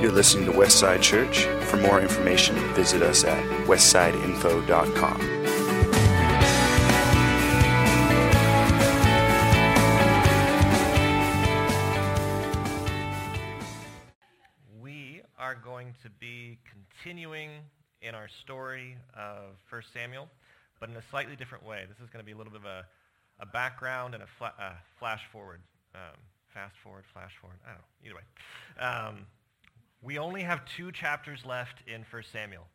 You're listening to Westside Church. For more information, visit us at westsideinfo.com. We are going to be continuing in our story of 1 Samuel, but in a slightly different way. This is going to be a little bit of a, a background and a fla- flash forward. Um, fast forward, flash forward. I don't know. Either way. Um, we only have two chapters left in 1 Samuel,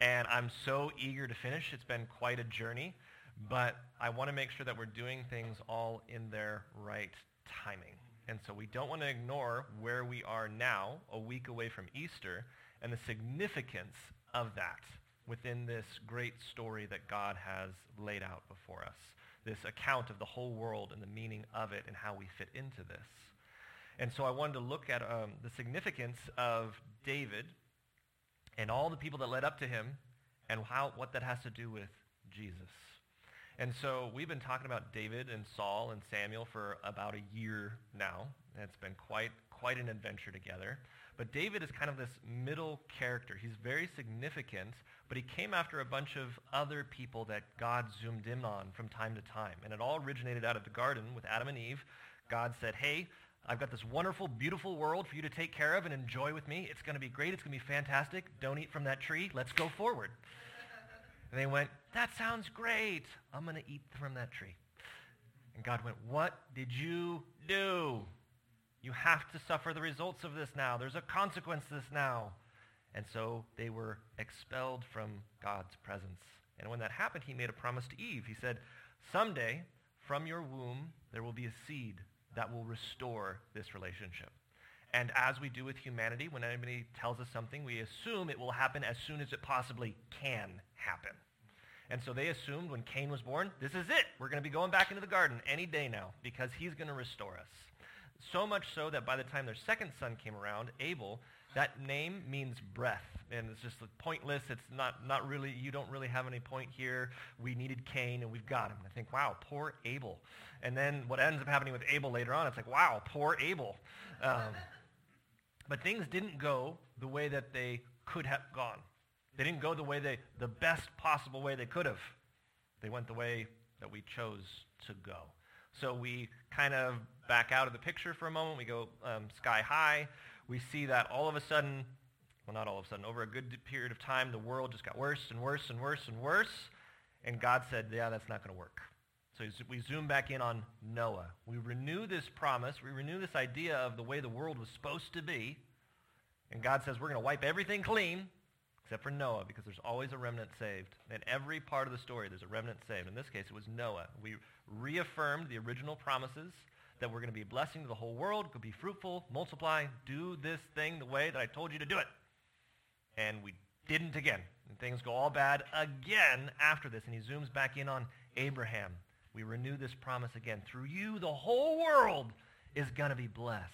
and I'm so eager to finish. It's been quite a journey, but I want to make sure that we're doing things all in their right timing. And so we don't want to ignore where we are now, a week away from Easter, and the significance of that within this great story that God has laid out before us. This account of the whole world and the meaning of it and how we fit into this. And so I wanted to look at um, the significance of David and all the people that led up to him and how, what that has to do with Jesus. And so we've been talking about David and Saul and Samuel for about a year now. It's been quite, quite an adventure together. But David is kind of this middle character. He's very significant, but he came after a bunch of other people that God zoomed in on from time to time. And it all originated out of the garden with Adam and Eve. God said, hey, I've got this wonderful, beautiful world for you to take care of and enjoy with me. It's going to be great. It's going to be fantastic. Don't eat from that tree. Let's go forward. And they went, that sounds great. I'm going to eat from that tree. And God went, what did you do? You have to suffer the results of this now. There's a consequence to this now. And so they were expelled from God's presence. And when that happened, he made a promise to Eve. He said, someday from your womb there will be a seed that will restore this relationship. And as we do with humanity, when anybody tells us something, we assume it will happen as soon as it possibly can happen. And so they assumed when Cain was born, this is it. We're going to be going back into the garden any day now because he's going to restore us. So much so that by the time their second son came around, Abel, that name means breath. And it's just pointless. It's not, not really, you don't really have any point here. We needed Cain and we've got him. I think, wow, poor Abel. And then what ends up happening with Abel later on, it's like, wow, poor Abel. Um, but things didn't go the way that they could have gone. They didn't go the way they, the best possible way they could have. They went the way that we chose to go. So we kind of back out of the picture for a moment. We go um, sky high. We see that all of a sudden, well, not all of a sudden, over a good period of time, the world just got worse and worse and worse and worse. And God said, yeah, that's not going to work. So we zoom back in on Noah. We renew this promise. We renew this idea of the way the world was supposed to be. And God says we're going to wipe everything clean except for Noah because there's always a remnant saved. In every part of the story, there's a remnant saved. In this case, it was Noah. We reaffirmed the original promises that we're going to be a blessing to the whole world, could be fruitful, multiply, do this thing the way that I told you to do it. And we didn't again. And things go all bad again after this. And he zooms back in on Abraham we renew this promise again. Through you, the whole world is going to be blessed.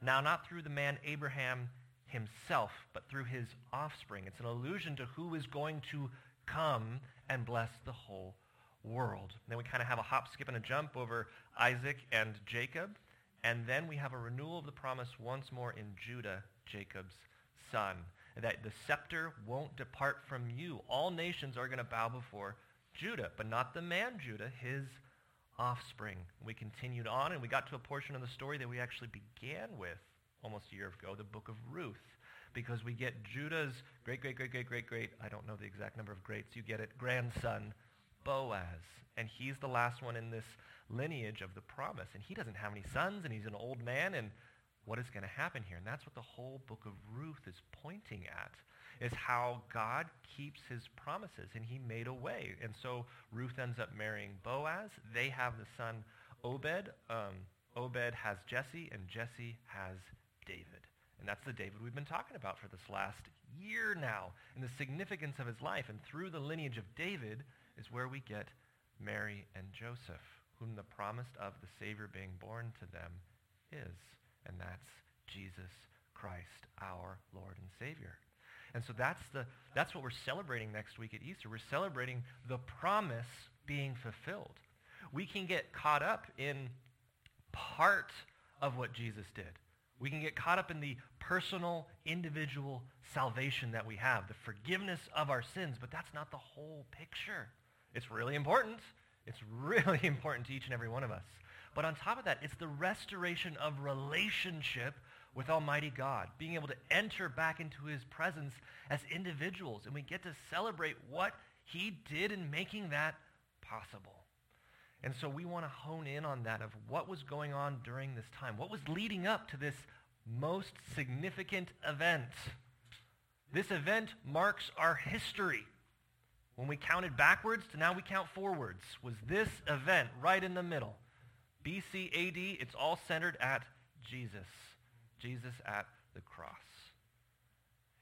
Now, not through the man Abraham himself, but through his offspring. It's an allusion to who is going to come and bless the whole world. Then we kind of have a hop, skip, and a jump over Isaac and Jacob. And then we have a renewal of the promise once more in Judah, Jacob's son. That the scepter won't depart from you. All nations are going to bow before Judah, but not the man Judah, his offspring. We continued on and we got to a portion of the story that we actually began with almost a year ago, the book of Ruth, because we get Judah's great, great, great, great, great, great, I don't know the exact number of greats, you get it, grandson, Boaz. And he's the last one in this lineage of the promise. And he doesn't have any sons and he's an old man and what is going to happen here? And that's what the whole book of Ruth is pointing at is how God keeps his promises, and he made a way. And so Ruth ends up marrying Boaz. They have the son Obed. Um, Obed has Jesse, and Jesse has David. And that's the David we've been talking about for this last year now, and the significance of his life. And through the lineage of David is where we get Mary and Joseph, whom the promise of the Savior being born to them is. And that's Jesus Christ, our Lord and Savior. And so that's, the, that's what we're celebrating next week at Easter. We're celebrating the promise being fulfilled. We can get caught up in part of what Jesus did. We can get caught up in the personal, individual salvation that we have, the forgiveness of our sins, but that's not the whole picture. It's really important. It's really important to each and every one of us. But on top of that, it's the restoration of relationship with Almighty God, being able to enter back into his presence as individuals. And we get to celebrate what he did in making that possible. And so we want to hone in on that of what was going on during this time. What was leading up to this most significant event? This event marks our history. When we counted backwards to now we count forwards, was this event right in the middle. BC AD, it's all centered at Jesus. Jesus at the cross.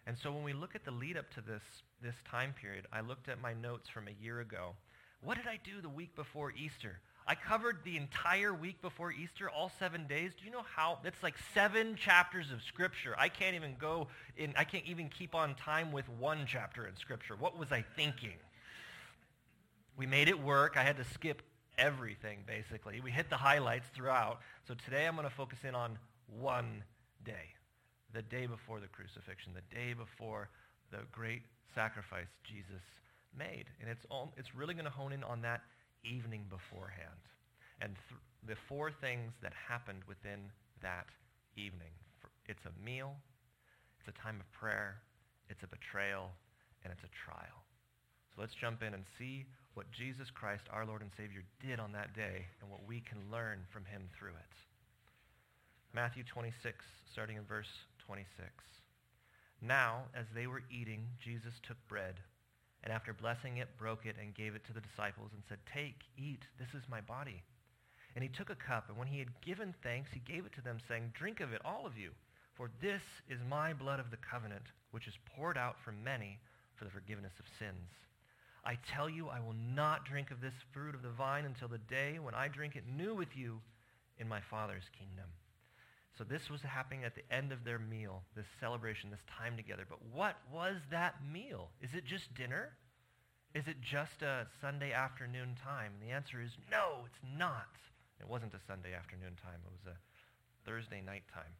And so when we look at the lead up to this, this time period, I looked at my notes from a year ago. What did I do the week before Easter? I covered the entire week before Easter, all seven days. Do you know how? That's like seven chapters of Scripture. I can't even go in, I can't even keep on time with one chapter in Scripture. What was I thinking? We made it work. I had to skip everything, basically. We hit the highlights throughout. So today I'm going to focus in on one day, the day before the crucifixion, the day before the great sacrifice Jesus made. And it's, all, it's really going to hone in on that evening beforehand. And th- the four things that happened within that evening. It's a meal, it's a time of prayer, it's a betrayal, and it's a trial. So let's jump in and see what Jesus Christ, our Lord and Savior, did on that day and what we can learn from him through it. Matthew 26, starting in verse 26. Now, as they were eating, Jesus took bread, and after blessing it, broke it and gave it to the disciples and said, Take, eat, this is my body. And he took a cup, and when he had given thanks, he gave it to them, saying, Drink of it, all of you, for this is my blood of the covenant, which is poured out for many for the forgiveness of sins. I tell you, I will not drink of this fruit of the vine until the day when I drink it new with you in my Father's kingdom. So this was happening at the end of their meal, this celebration, this time together. But what was that meal? Is it just dinner? Is it just a Sunday afternoon time? And the answer is no, it's not. It wasn't a Sunday afternoon time. It was a Thursday night time.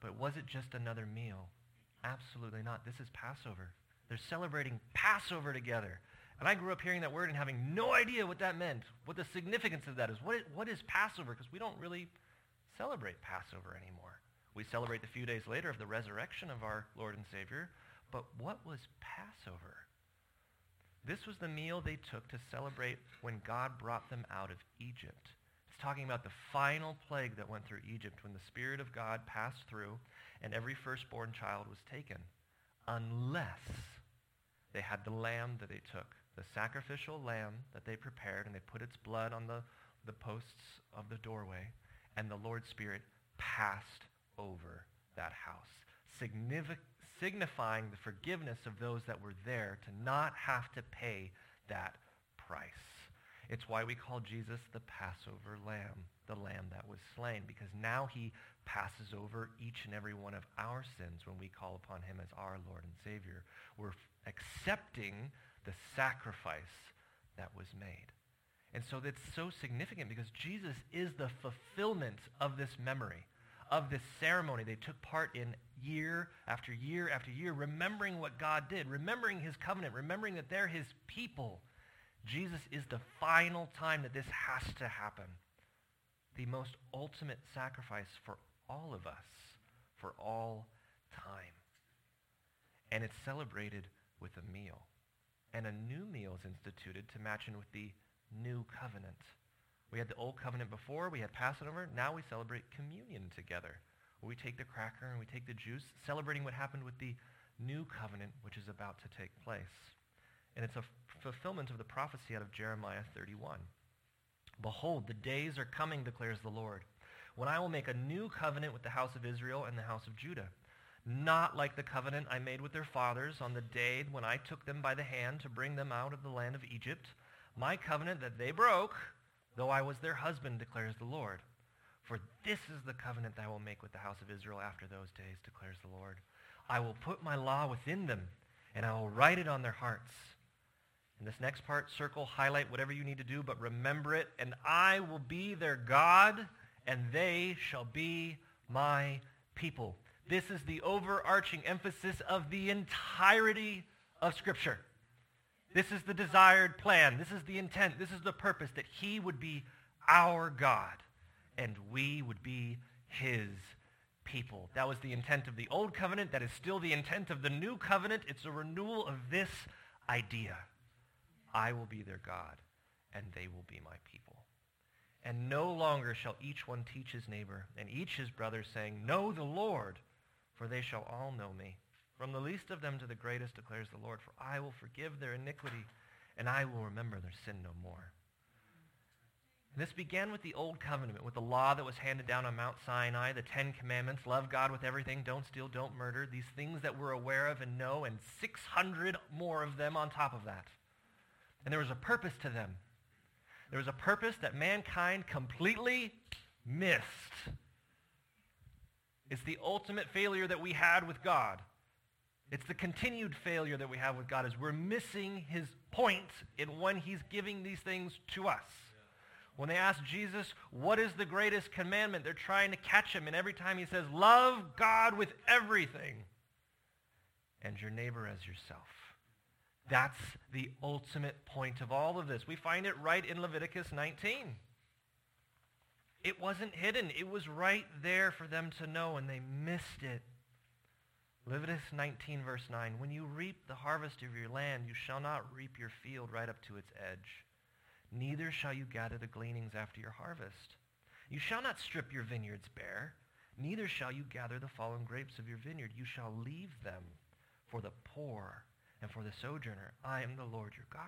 But was it just another meal? Absolutely not. This is Passover. They're celebrating Passover together. And I grew up hearing that word and having no idea what that meant, what the significance of that is. What what is Passover? Because we don't really celebrate Passover anymore. We celebrate the few days later of the resurrection of our Lord and Savior. But what was Passover? This was the meal they took to celebrate when God brought them out of Egypt. It's talking about the final plague that went through Egypt when the Spirit of God passed through and every firstborn child was taken. Unless they had the lamb that they took, the sacrificial lamb that they prepared, and they put its blood on the, the posts of the doorway and the Lord's Spirit passed over that house, signifying the forgiveness of those that were there to not have to pay that price. It's why we call Jesus the Passover lamb, the lamb that was slain, because now he passes over each and every one of our sins when we call upon him as our Lord and Savior. We're accepting the sacrifice that was made. And so that's so significant because Jesus is the fulfillment of this memory, of this ceremony they took part in year after year after year, remembering what God did, remembering his covenant, remembering that they're his people. Jesus is the final time that this has to happen. The most ultimate sacrifice for all of us, for all time. And it's celebrated with a meal. And a new meal is instituted to match in with the new covenant. We had the old covenant before, we had Passover, now we celebrate communion together. We take the cracker and we take the juice, celebrating what happened with the new covenant, which is about to take place. And it's a fulfillment of the prophecy out of Jeremiah 31. Behold, the days are coming, declares the Lord, when I will make a new covenant with the house of Israel and the house of Judah. Not like the covenant I made with their fathers on the day when I took them by the hand to bring them out of the land of Egypt, my covenant that they broke, though I was their husband, declares the Lord. For this is the covenant that I will make with the house of Israel after those days, declares the Lord. I will put my law within them, and I will write it on their hearts. In this next part, circle, highlight whatever you need to do, but remember it, and I will be their God, and they shall be my people. This is the overarching emphasis of the entirety of Scripture. This is the desired plan. This is the intent. This is the purpose that he would be our God and we would be his people. That was the intent of the old covenant. That is still the intent of the new covenant. It's a renewal of this idea. I will be their God and they will be my people. And no longer shall each one teach his neighbor and each his brother, saying, Know the Lord, for they shall all know me. From the least of them to the greatest declares the Lord, for I will forgive their iniquity, and I will remember their sin no more. And this began with the Old Covenant, with the law that was handed down on Mount Sinai, the Ten Commandments, love God with everything, don't steal, don't murder, these things that we're aware of and know, and 600 more of them on top of that. And there was a purpose to them. There was a purpose that mankind completely missed. It's the ultimate failure that we had with God. It's the continued failure that we have with God is we're missing his point in when he's giving these things to us. When they ask Jesus, what is the greatest commandment? They're trying to catch him. And every time he says, love God with everything and your neighbor as yourself. That's the ultimate point of all of this. We find it right in Leviticus 19. It wasn't hidden. It was right there for them to know, and they missed it. Leviticus 19, verse 9. When you reap the harvest of your land, you shall not reap your field right up to its edge. Neither shall you gather the gleanings after your harvest. You shall not strip your vineyards bare. Neither shall you gather the fallen grapes of your vineyard. You shall leave them for the poor and for the sojourner. I am the Lord your God.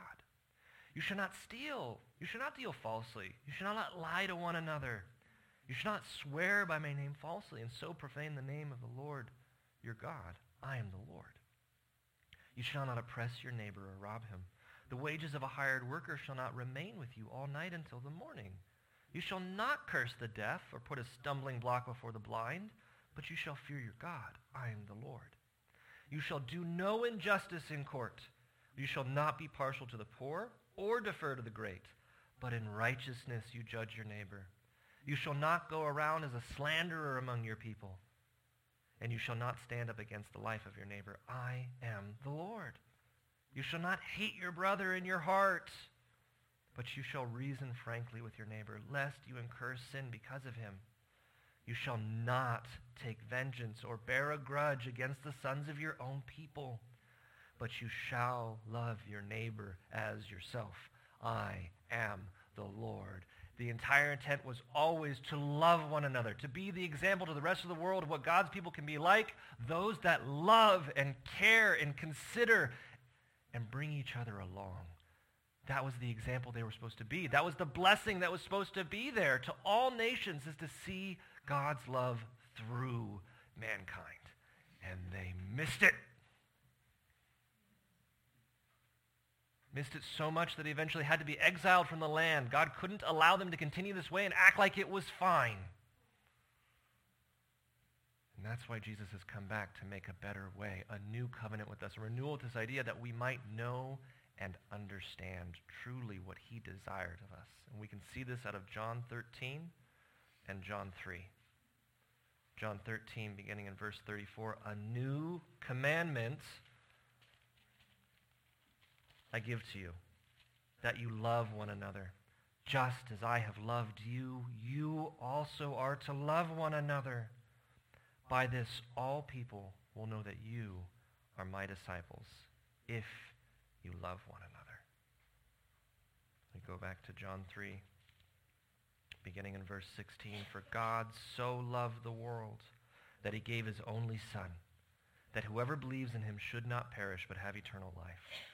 You shall not steal. You shall not deal falsely. You shall not lie to one another. You shall not swear by my name falsely and so profane the name of the Lord your God. I am the Lord. You shall not oppress your neighbor or rob him. The wages of a hired worker shall not remain with you all night until the morning. You shall not curse the deaf or put a stumbling block before the blind, but you shall fear your God. I am the Lord. You shall do no injustice in court. You shall not be partial to the poor or defer to the great, but in righteousness you judge your neighbor. You shall not go around as a slanderer among your people, and you shall not stand up against the life of your neighbor. I am the Lord. You shall not hate your brother in your heart, but you shall reason frankly with your neighbor, lest you incur sin because of him. You shall not take vengeance or bear a grudge against the sons of your own people, but you shall love your neighbor as yourself. I am the Lord. The entire intent was always to love one another, to be the example to the rest of the world of what God's people can be like, those that love and care and consider and bring each other along. That was the example they were supposed to be. That was the blessing that was supposed to be there to all nations is to see God's love through mankind. And they missed it. Missed it so much that he eventually had to be exiled from the land. God couldn't allow them to continue this way and act like it was fine. And that's why Jesus has come back to make a better way, a new covenant with us, a renewal of this idea that we might know and understand truly what he desired of us. And we can see this out of John 13 and John 3. John 13, beginning in verse 34, a new commandment I give to you, that you love one another. Just as I have loved you, you also are to love one another. By this, all people will know that you are my disciples if you love one another. We go back to John 3, beginning in verse 16. For God so loved the world that he gave his only Son, that whoever believes in him should not perish but have eternal life.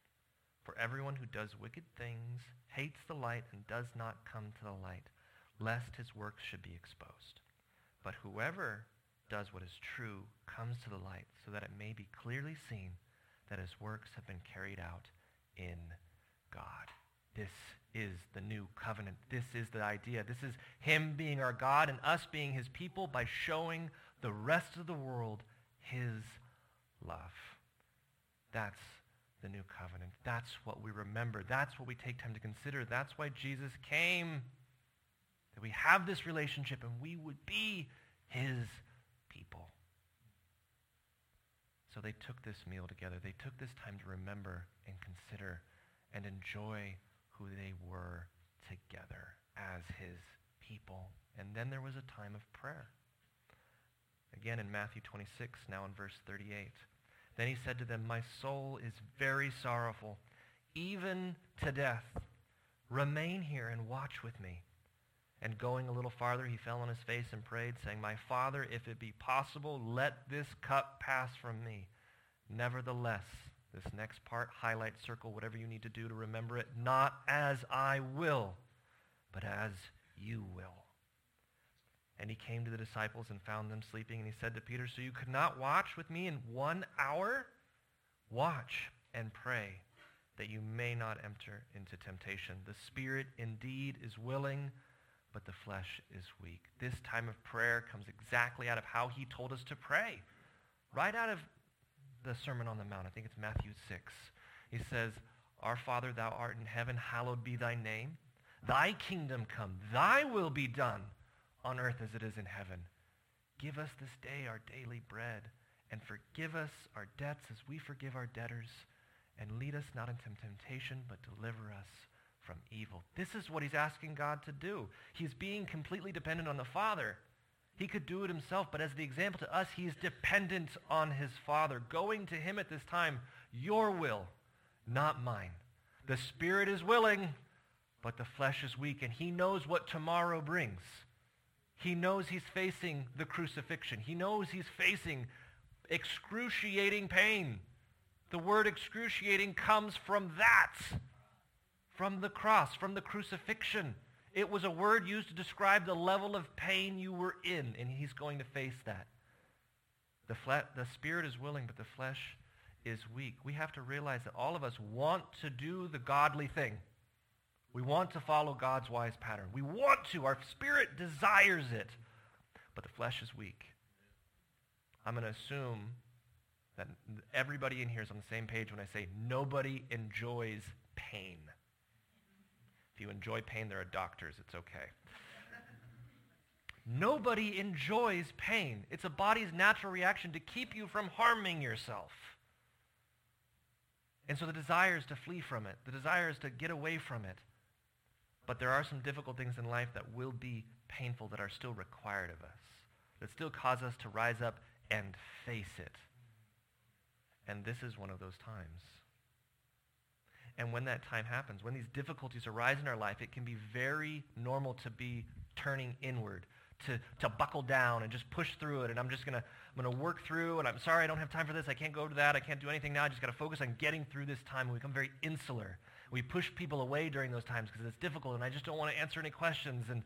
For everyone who does wicked things hates the light and does not come to the light, lest his works should be exposed. But whoever does what is true comes to the light so that it may be clearly seen that his works have been carried out in God. This is the new covenant. This is the idea. This is him being our God and us being his people by showing the rest of the world his love. That's the new covenant. That's what we remember. That's what we take time to consider. That's why Jesus came. That we have this relationship and we would be his people. So they took this meal together. They took this time to remember and consider and enjoy who they were together as his people. And then there was a time of prayer. Again in Matthew 26, now in verse 38. Then he said to them, My soul is very sorrowful, even to death. Remain here and watch with me. And going a little farther, he fell on his face and prayed, saying, My Father, if it be possible, let this cup pass from me. Nevertheless, this next part, highlight, circle, whatever you need to do to remember it, not as I will, but as you will. And he came to the disciples and found them sleeping, and he said to Peter, So you could not watch with me in one hour? Watch and pray that you may not enter into temptation. The spirit indeed is willing, but the flesh is weak. This time of prayer comes exactly out of how he told us to pray. Right out of the Sermon on the Mount. I think it's Matthew 6. He says, Our Father, thou art in heaven, hallowed be thy name. Thy kingdom come. Thy will be done on earth as it is in heaven. Give us this day our daily bread, and forgive us our debts as we forgive our debtors. And lead us not into temptation, but deliver us from evil. This is what he's asking God to do. He's being completely dependent on the Father. He could do it himself, but as the example to us, he is dependent on his Father, going to him at this time, your will, not mine. The Spirit is willing, but the flesh is weak, and he knows what tomorrow brings. He knows he's facing the crucifixion. He knows he's facing excruciating pain. The word excruciating comes from that, from the cross, from the crucifixion. It was a word used to describe the level of pain you were in, and he's going to face that. The, the spirit is willing, but the flesh is weak. We have to realize that all of us want to do the godly thing. We want to follow God's wise pattern. We want to. Our spirit desires it, but the flesh is weak. I'm going to assume that everybody in here is on the same page when I say nobody enjoys pain If you enjoy pain, there are doctors. It's okay. Nobody enjoys pain. It's a body's natural reaction to keep you from harming yourself. And so the desire is to flee from it. The desire is to get away from it. But there are some difficult things in life that will be painful that are still required of us, that still cause us to rise up and face it. And this is one of those times. And when that time happens, when these difficulties arise in our life, it can be very normal to be turning inward, to, to buckle down and just push through it. And I'm just going to I'm going to work through, and I'm sorry I don't have time for this. I can't go to that. I can't do anything now. I just got to focus on getting through this time. We become very insular. We push people away during those times because it's difficult, and I just don't want to answer any questions. And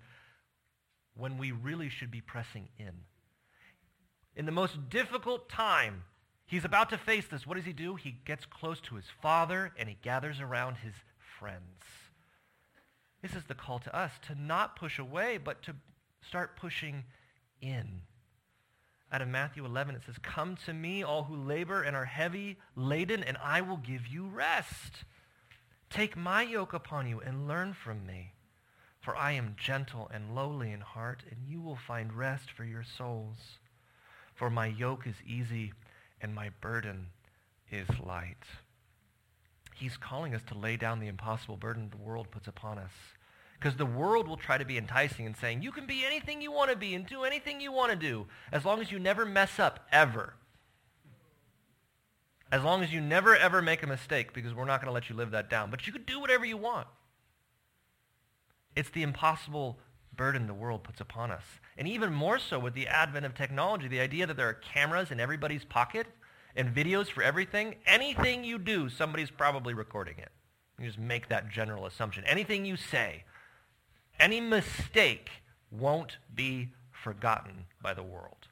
when we really should be pressing in. In the most difficult time He's about to face this. What does he do? He gets close to his father and he gathers around his friends. This is the call to us to not push away, but to start pushing in. Out of Matthew 11, it says, Come to me, all who labor and are heavy laden, and I will give you rest. Take my yoke upon you and learn from me. For I am gentle and lowly in heart, and you will find rest for your souls. For my yoke is easy and my burden is light. He's calling us to lay down the impossible burden the world puts upon us. Because the world will try to be enticing and saying, you can be anything you want to be and do anything you want to do as long as you never mess up, ever. As long as you never, ever make a mistake because we're not going to let you live that down. But you can do whatever you want. It's the impossible burden the world puts upon us. And even more so with the advent of technology, the idea that there are cameras in everybody's pocket and videos for everything. Anything you do, somebody's probably recording it. You just make that general assumption. Anything you say, any mistake won't be forgotten by the world.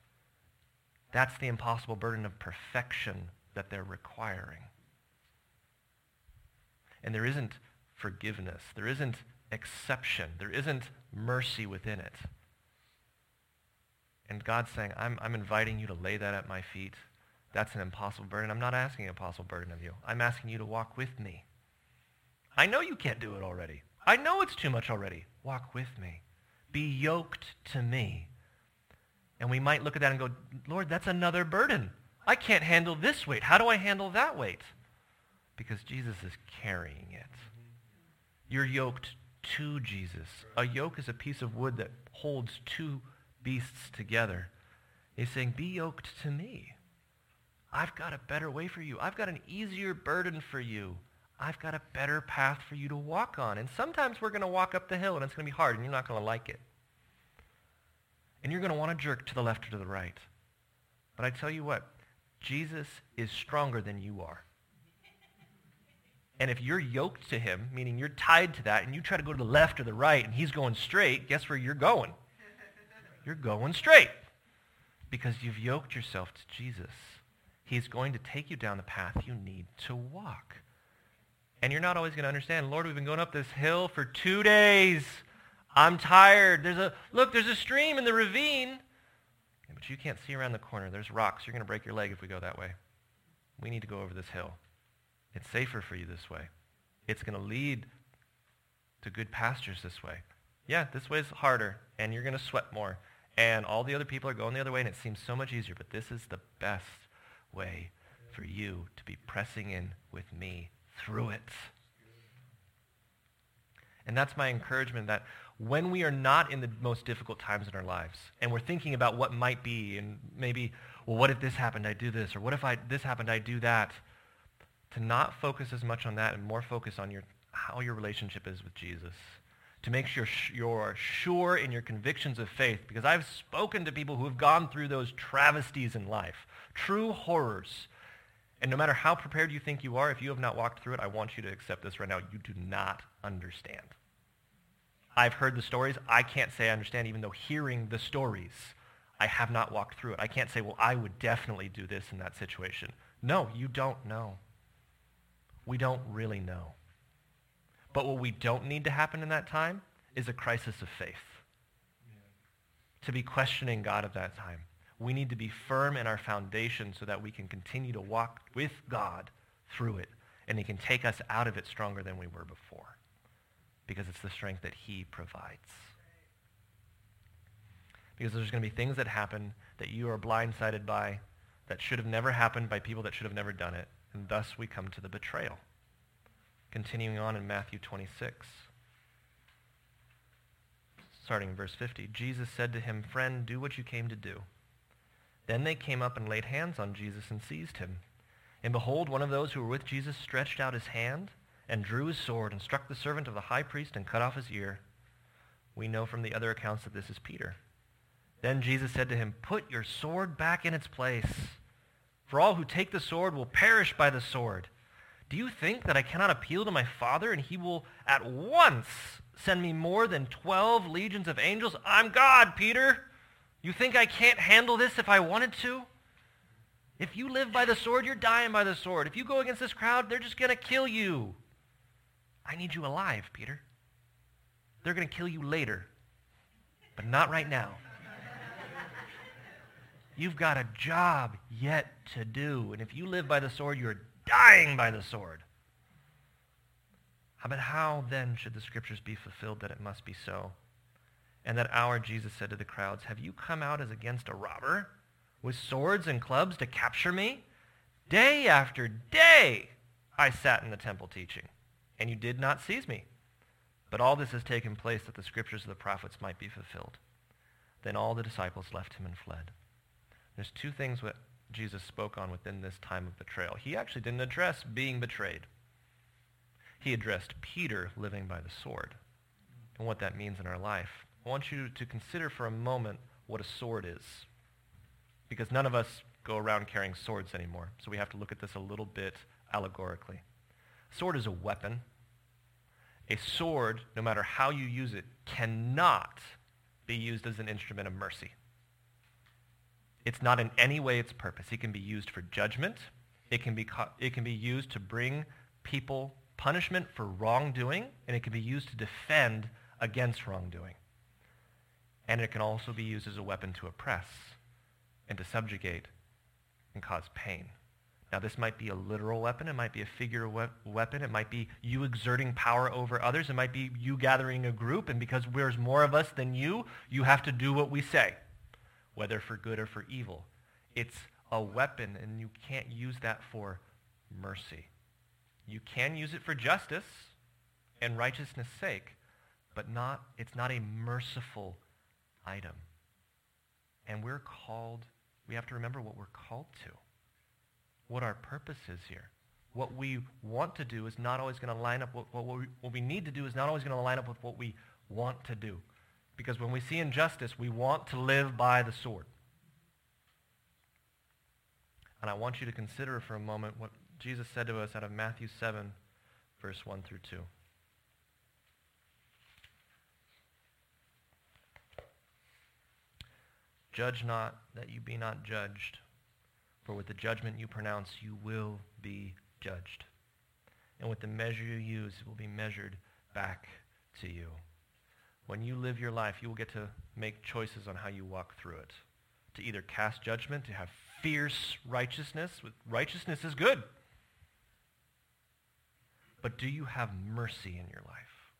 That's the impossible burden of perfection that they're requiring. And there isn't forgiveness. There isn't exception. There isn't mercy within it. And God's saying, I'm, I'm inviting you to lay that at my feet. That's an impossible burden. I'm not asking an impossible burden of you. I'm asking you to walk with me. I know you can't do it already. I know it's too much already. Walk with me. Be yoked to me. And we might look at that and go, Lord, that's another burden. I can't handle this weight. How do I handle that weight? Because Jesus is carrying it. You're yoked to Jesus. A yoke is a piece of wood that holds two beasts together. He's saying, be yoked to me. I've got a better way for you. I've got an easier burden for you. I've got a better path for you to walk on. And sometimes we're going to walk up the hill and it's going to be hard and you're not going to like it. And you're going to want to jerk to the left or to the right. But I tell you what, Jesus is stronger than you are. And if you're yoked to him, meaning you're tied to that, and you try to go to the left or the right, and he's going straight, guess where you're going? You're going straight. Because you've yoked yourself to Jesus. He's going to take you down the path you need to walk. And you're not always going to understand, Lord, we've been going up this hill for two days. I'm tired. There's a, look, there's a stream in the ravine. But you can't see around the corner. There's rocks. You're going to break your leg if we go that way. We need to go over this hill. It's safer for you this way. It's going to lead to good pastures this way. Yeah, this way is harder, and you're going to sweat more. And all the other people are going the other way, and it seems so much easier. But this is the best way for you to be pressing in with me through it. And that's my encouragement that when we are not in the most difficult times in our lives and we're thinking about what might be and maybe, well, what if this happened, I do this, or what if I, this happened, I do that, to not focus as much on that and more focus on your, how your relationship is with Jesus. To make sure you're sure in your convictions of faith. Because I've spoken to people who have gone through those travesties in life, true horrors. And no matter how prepared you think you are, if you have not walked through it, I want you to accept this right now. You do not understand. I've heard the stories. I can't say I understand, even though hearing the stories, I have not walked through it. I can't say, well, I would definitely do this in that situation. No, you don't know. We don't really know. But what we don't need to happen in that time is a crisis of faith. To be questioning God at that time. We need to be firm in our foundation so that we can continue to walk with God through it. And he can take us out of it stronger than we were before. Because it's the strength that he provides. Because there's going to be things that happen that you are blindsided by that should have never happened by people that should have never done it. And thus we come to the betrayal. Continuing on in Matthew 26. Starting in verse 50. Jesus said to him, Friend, do what you came to do. Then they came up and laid hands on Jesus and seized him. And behold, one of those who were with Jesus stretched out his hand and drew his sword and struck the servant of the high priest and cut off his ear. We know from the other accounts that this is Peter. Then Jesus said to him, Put your sword back in its place. For all who take the sword will perish by the sword. Do you think that I cannot appeal to my Father and he will at once send me more than 12 legions of angels? I'm God, Peter. You think I can't handle this if I wanted to? If you live by the sword, you're dying by the sword. If you go against this crowd, they're just going to kill you. I need you alive, Peter. They're going to kill you later, but not right now. You've got a job yet to do. And if you live by the sword, you're dying by the sword. Ah, but how then should the scriptures be fulfilled that it must be so? And that hour Jesus said to the crowds, Have you come out as against a robber with swords and clubs to capture me? Day after day I sat in the temple teaching, and you did not seize me. But all this has taken place that the scriptures of the prophets might be fulfilled. Then all the disciples left him and fled. There's two things that Jesus spoke on within this time of betrayal. He actually didn't address being betrayed. He addressed Peter living by the sword and what that means in our life. I want you to consider for a moment what a sword is. Because none of us go around carrying swords anymore. So we have to look at this a little bit allegorically. Sword is a weapon. A sword, no matter how you use it, cannot be used as an instrument of mercy. It's not in any way its purpose. It can be used for judgment. It can be, it can be used to bring people punishment for wrongdoing, and it can be used to defend against wrongdoing. And it can also be used as a weapon to oppress and to subjugate and cause pain. Now, this might be a literal weapon. It might be a figure we- weapon. It might be you exerting power over others. It might be you gathering a group, and because there's more of us than you, you have to do what we say, whether for good or for evil. It's a weapon, and you can't use that for mercy. You can use it for justice and righteousness' sake, but not, it's not a merciful item. And we're called, we have to remember what we're called to, what our purpose is here. What we want to do is not always going to line up with what we, what we need to do is not always going to line up with what we want to do. Because when we see injustice, we want to live by the sword. And I want you to consider for a moment what Jesus said to us out of Matthew 7, verse 1 through 2. Judge not that you be not judged, for with the judgment you pronounce you will be judged. And with the measure you use, it will be measured back to you. When you live your life, you will get to make choices on how you walk through it. To either cast judgment, to have fierce righteousness. Righteousness is good. But do you have mercy in your life?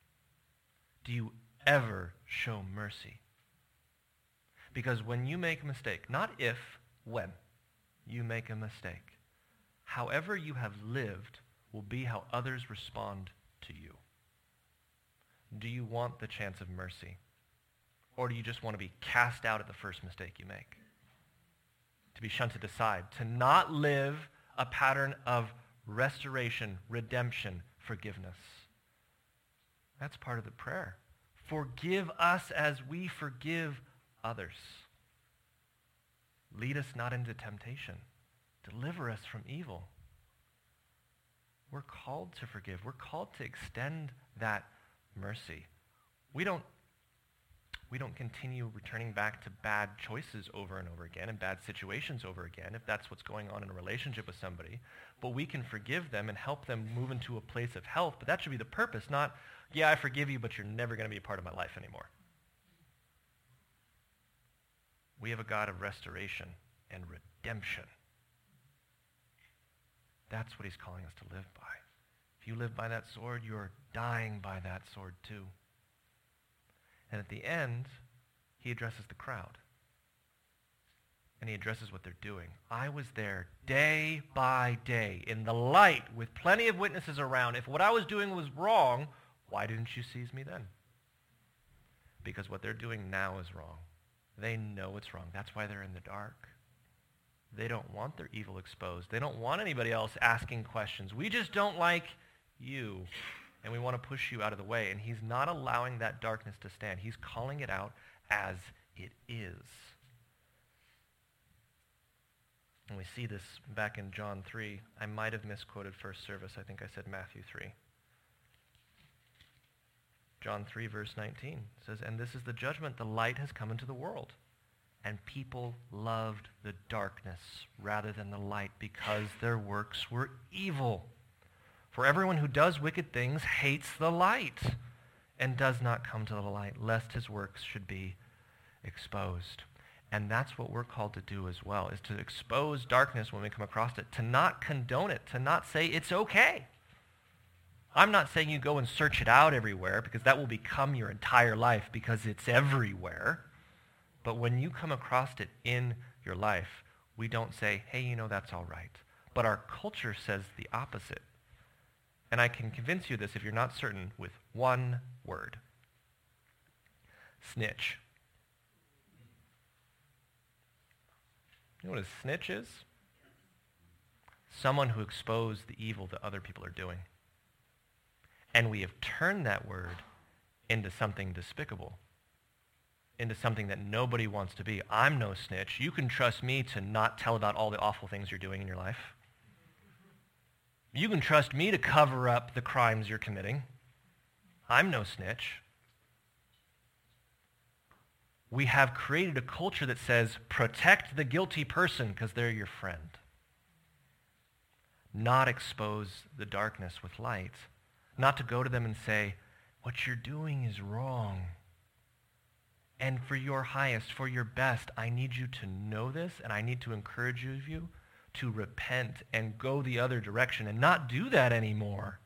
Do you ever show mercy? Because when you make a mistake, not if, when you make a mistake, however you have lived will be how others respond to you. Do you want the chance of mercy? Or do you just want to be cast out at the first mistake you make? To be shunted aside. To not live a pattern of restoration, redemption, forgiveness. That's part of the prayer. Forgive us as we forgive others. Lead us not into temptation. Deliver us from evil. We're called to forgive. We're called to extend that mercy. We don't, we don't continue returning back to bad choices over and over again and bad situations over again if that's what's going on in a relationship with somebody. But we can forgive them and help them move into a place of health. But that should be the purpose, not, yeah, I forgive you, but you're never going to be a part of my life anymore. We have a God of restoration and redemption. That's what he's calling us to live by. If you live by that sword, you're dying by that sword too. And at the end, he addresses the crowd. And he addresses what they're doing. I was there day by day in the light with plenty of witnesses around. If what I was doing was wrong, why didn't you seize me then? Because what they're doing now is wrong. They know it's wrong. That's why they're in the dark. They don't want their evil exposed. They don't want anybody else asking questions. We just don't like you, and we want to push you out of the way. And he's not allowing that darkness to stand. He's calling it out as it is. And we see this back in John 3. I might have misquoted first service. I think I said Matthew 3. John 3, verse 19 says, And this is the judgment. The light has come into the world. And people loved the darkness rather than the light because their works were evil. For everyone who does wicked things hates the light and does not come to the light, lest his works should be exposed. And that's what we're called to do as well, is to expose darkness when we come across it, to not condone it, to not say it's okay. I'm not saying you go and search it out everywhere because that will become your entire life because it's everywhere. But when you come across it in your life, we don't say, hey, you know, that's all right. But our culture says the opposite. And I can convince you this if you're not certain with one word. Snitch. You know what a snitch is? Someone who exposed the evil that other people are doing. And we have turned that word into something despicable, into something that nobody wants to be. I'm no snitch. You can trust me to not tell about all the awful things you're doing in your life. You can trust me to cover up the crimes you're committing. I'm no snitch. we have created a culture that says protect the guilty person because they're your friend. Not expose the darkness with light. Not to go to them and say, what you're doing is wrong. And for your highest, for your best, I need you to know this and I need to encourage you to repent and go the other direction and not do that anymore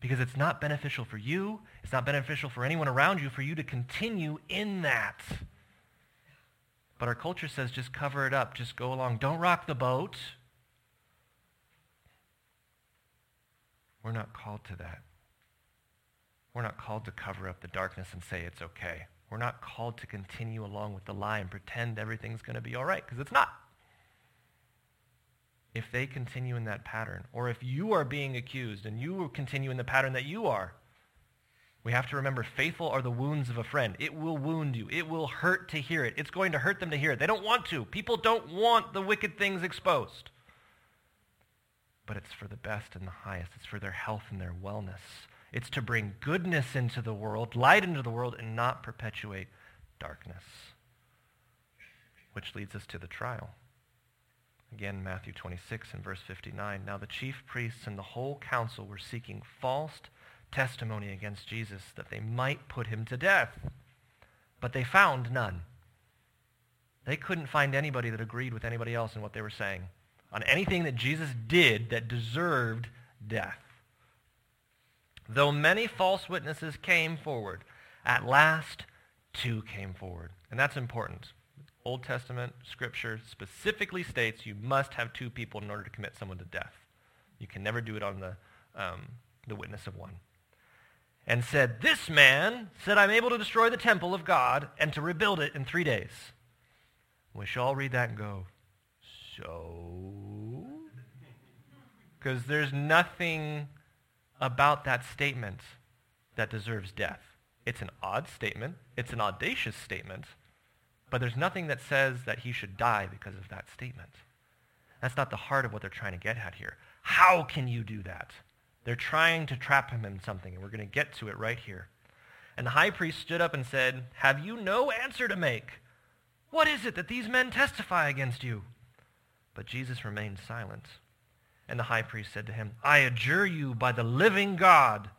because it's not beneficial for you. It's not beneficial for anyone around you for you to continue in that. But our culture says just cover it up. Just go along. Don't rock the boat. We're not called to that. We're not called to cover up the darkness and say it's okay. We're not called to continue along with the lie and pretend everything's going to be all right because it's not if they continue in that pattern, or if you are being accused and you continue in the pattern that you are, we have to remember faithful are the wounds of a friend. It will wound you. It will hurt to hear it. It's going to hurt them to hear it. They don't want to. People don't want the wicked things exposed. But it's for the best and the highest. It's for their health and their wellness. It's to bring goodness into the world, light into the world, and not perpetuate darkness. Which leads us to the trial. Again, Matthew 26 and verse 59. Now the chief priests and the whole council were seeking false testimony against Jesus that they might put him to death. But they found none. They couldn't find anybody that agreed with anybody else in what they were saying on anything that Jesus did that deserved death. Though many false witnesses came forward, at last two came forward. And that's important. Old Testament scripture specifically states you must have two people in order to commit someone to death. You can never do it on the, um, the witness of one. And said, This man said, I'm able to destroy the temple of God and to rebuild it in three days. We shall all read that and go, So? Because there's nothing about that statement that deserves death. It's an odd statement. It's an audacious statement. But there's nothing that says that he should die because of that statement. That's not the heart of what they're trying to get at here. How can you do that? They're trying to trap him in something, and we're going to get to it right here. And the high priest stood up and said, Have you no answer to make? What is it that these men testify against you? But Jesus remained silent. And the high priest said to him, I adjure you by the living God,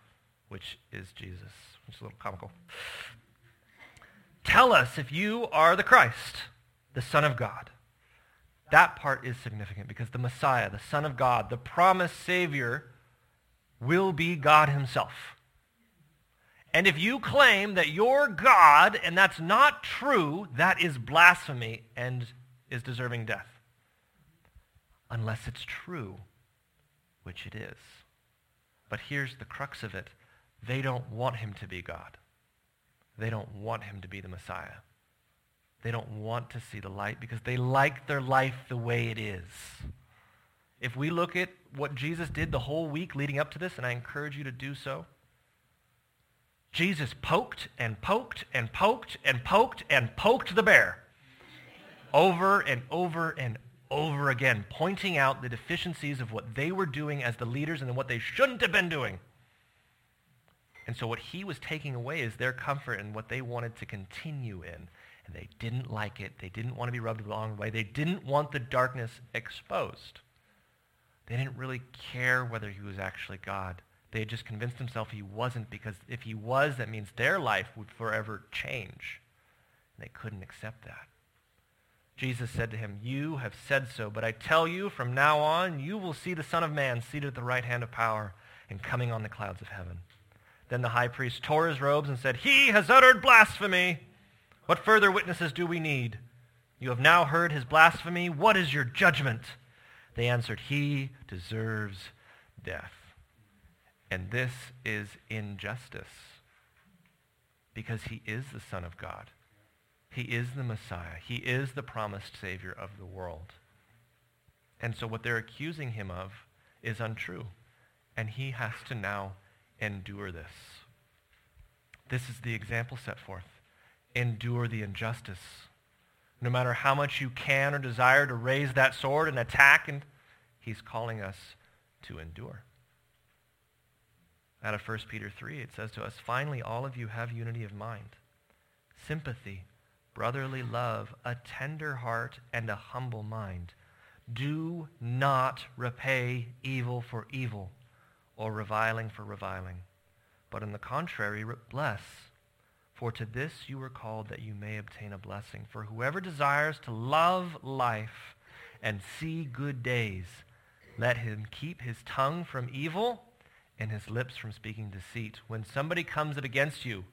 which is Jesus. Which is a little comical. Tell us if you are the Christ, the Son of God. That part is significant because the Messiah, the Son of God, the promised Savior, will be God himself. And if you claim that you're God and that's not true, that is blasphemy and is deserving death. Unless it's true, which it is. But here's the crux of it. They don't want him to be God. They don't want him to be the Messiah. They don't want to see the light because they like their life the way it is. If we look at what Jesus did the whole week leading up to this, and I encourage you to do so, Jesus poked and poked and poked and poked and poked the bear over and over and over again, pointing out the deficiencies of what they were doing as the leaders and what they shouldn't have been doing. And so what he was taking away is their comfort and what they wanted to continue in. And they didn't like it. They didn't want to be rubbed along the wrong way. They didn't want the darkness exposed. They didn't really care whether he was actually God. They had just convinced themselves he wasn't because if he was, that means their life would forever change. And they couldn't accept that. Jesus said to him, You have said so, but I tell you, from now on, you will see the Son of Man seated at the right hand of power and coming on the clouds of heaven. Then the high priest tore his robes and said, He has uttered blasphemy. What further witnesses do we need? You have now heard his blasphemy. What is your judgment? They answered, He deserves death. And this is injustice because he is the Son of God. He is the Messiah. He is the promised Savior of the world. And so what they're accusing him of is untrue. And he has to now endure this. This is the example set forth. Endure the injustice. No matter how much you can or desire to raise that sword and attack, and he's calling us to endure. Out of 1 Peter 3, it says to us, Finally, all of you have unity of mind, sympathy, brotherly love, a tender heart, and a humble mind. Do not repay evil for evil or reviling for reviling, but on the contrary, bless. For to this you were called that you may obtain a blessing. For whoever desires to love life and see good days, let him keep his tongue from evil and his lips from speaking deceit. When somebody comes against you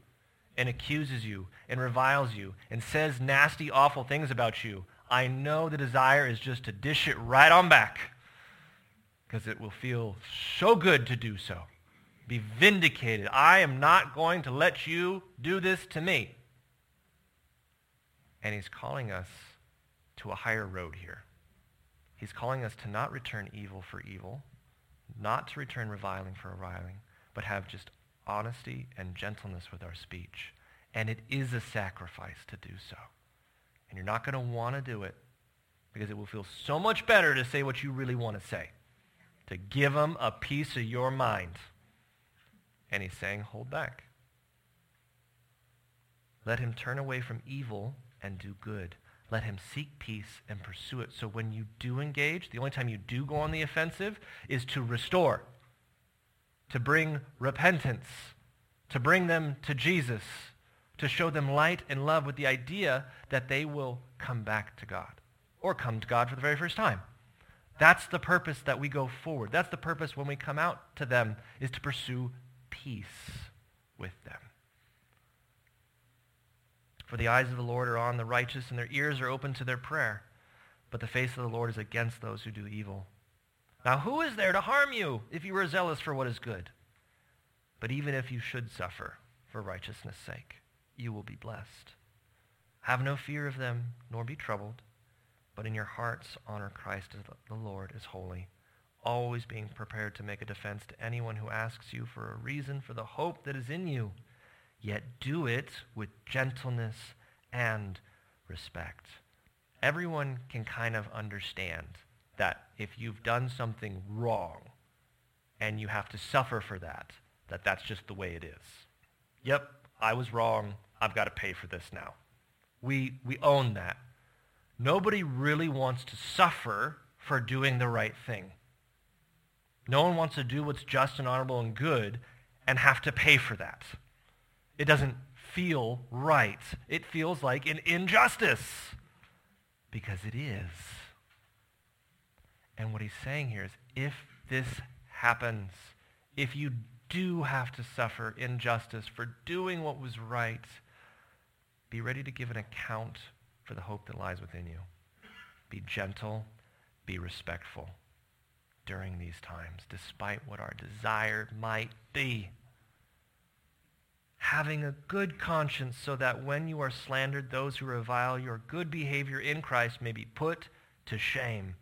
and accuses you and reviles you and says nasty, awful things about you, I know the desire is just to dish it right on back because it will feel so good to do so. Be vindicated. I am not going to let you do this to me. And he's calling us to a higher road here. He's calling us to not return evil for evil, not to return reviling for reviling, but have just honesty and gentleness with our speech. And it is a sacrifice to do so. And you're not going to want to do it because it will feel so much better to say what you really want to say, to give them a piece of your mind. And he's saying, hold back. Let him turn away from evil and do good. Let him seek peace and pursue it. So when you do engage, the only time you do go on the offensive is to restore, to bring repentance, to bring them to Jesus, to show them light and love with the idea that they will come back to God or come to God for the very first time. That's the purpose that we go forward. That's the purpose when we come out to them is to pursue peace with them. For the eyes of the Lord are on the righteous, and their ears are open to their prayer. But the face of the Lord is against those who do evil. Now who is there to harm you if you are zealous for what is good? But even if you should suffer for righteousness' sake, you will be blessed. Have no fear of them, nor be troubled, but in your hearts honor Christ as the Lord is holy, always being prepared to make a defense to anyone who asks you for a reason for the hope that is in you yet do it with gentleness and respect. Everyone can kind of understand that if you've done something wrong and you have to suffer for that, that that's just the way it is. Yep, I was wrong. I've got to pay for this now. We, we own that. Nobody really wants to suffer for doing the right thing. No one wants to do what's just and honorable and good and have to pay for that. It doesn't feel right. It feels like an injustice because it is. And what he's saying here is if this happens, if you do have to suffer injustice for doing what was right, be ready to give an account for the hope that lies within you. Be gentle, be respectful during these times, despite what our desire might be having a good conscience so that when you are slandered, those who revile your good behavior in Christ may be put to shame.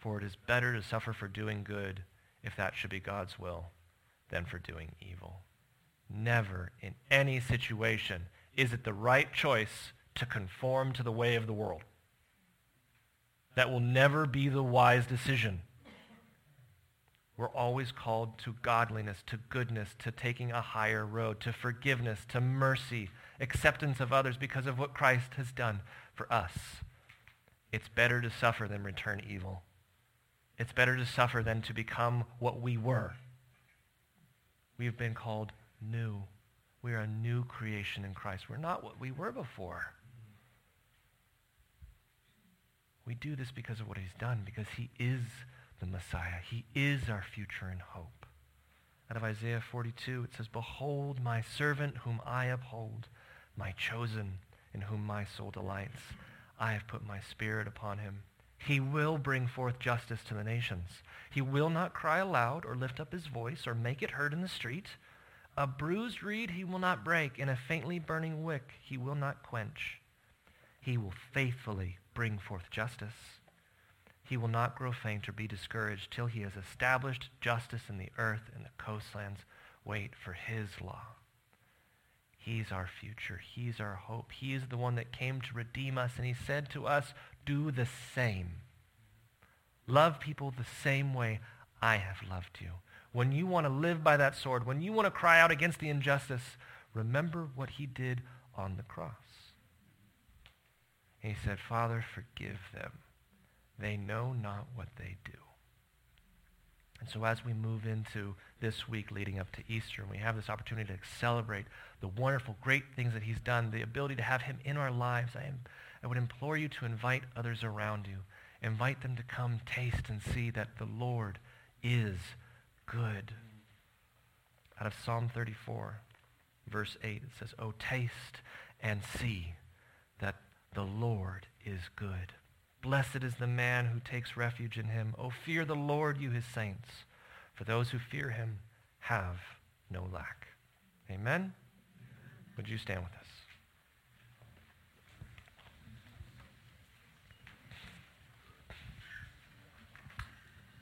For it is better to suffer for doing good, if that should be God's will, than for doing evil. Never in any situation is it the right choice to conform to the way of the world. That will never be the wise decision. We're always called to godliness, to goodness, to taking a higher road, to forgiveness, to mercy, acceptance of others because of what Christ has done for us. It's better to suffer than return evil. It's better to suffer than to become what we were. We've been called new. We are a new creation in Christ. We're not what we were before. We do this because of what he's done, because he is the Messiah. He is our future and hope. Out of Isaiah 42, it says, Behold my servant whom I uphold, my chosen in whom my soul delights. I have put my spirit upon him. He will bring forth justice to the nations. He will not cry aloud or lift up his voice or make it heard in the street. A bruised reed he will not break, and a faintly burning wick he will not quench. He will faithfully bring forth justice. He will not grow faint or be discouraged till he has established justice in the earth and the coastlands. Wait for his law. He's our future. He's our hope. He is the one that came to redeem us, and he said to us, do the same. Love people the same way I have loved you. When you want to live by that sword, when you want to cry out against the injustice, remember what he did on the cross. And he said, Father, forgive them. They know not what they do. And so as we move into this week leading up to Easter, and we have this opportunity to celebrate the wonderful, great things that he's done, the ability to have him in our lives, I, am, I would implore you to invite others around you. Invite them to come taste and see that the Lord is good. Out of Psalm 34, verse 8, it says, Oh, taste and see that the Lord is good. Blessed is the man who takes refuge in him. Oh, fear the Lord, you his saints, for those who fear him have no lack. Amen? Would you stand with us?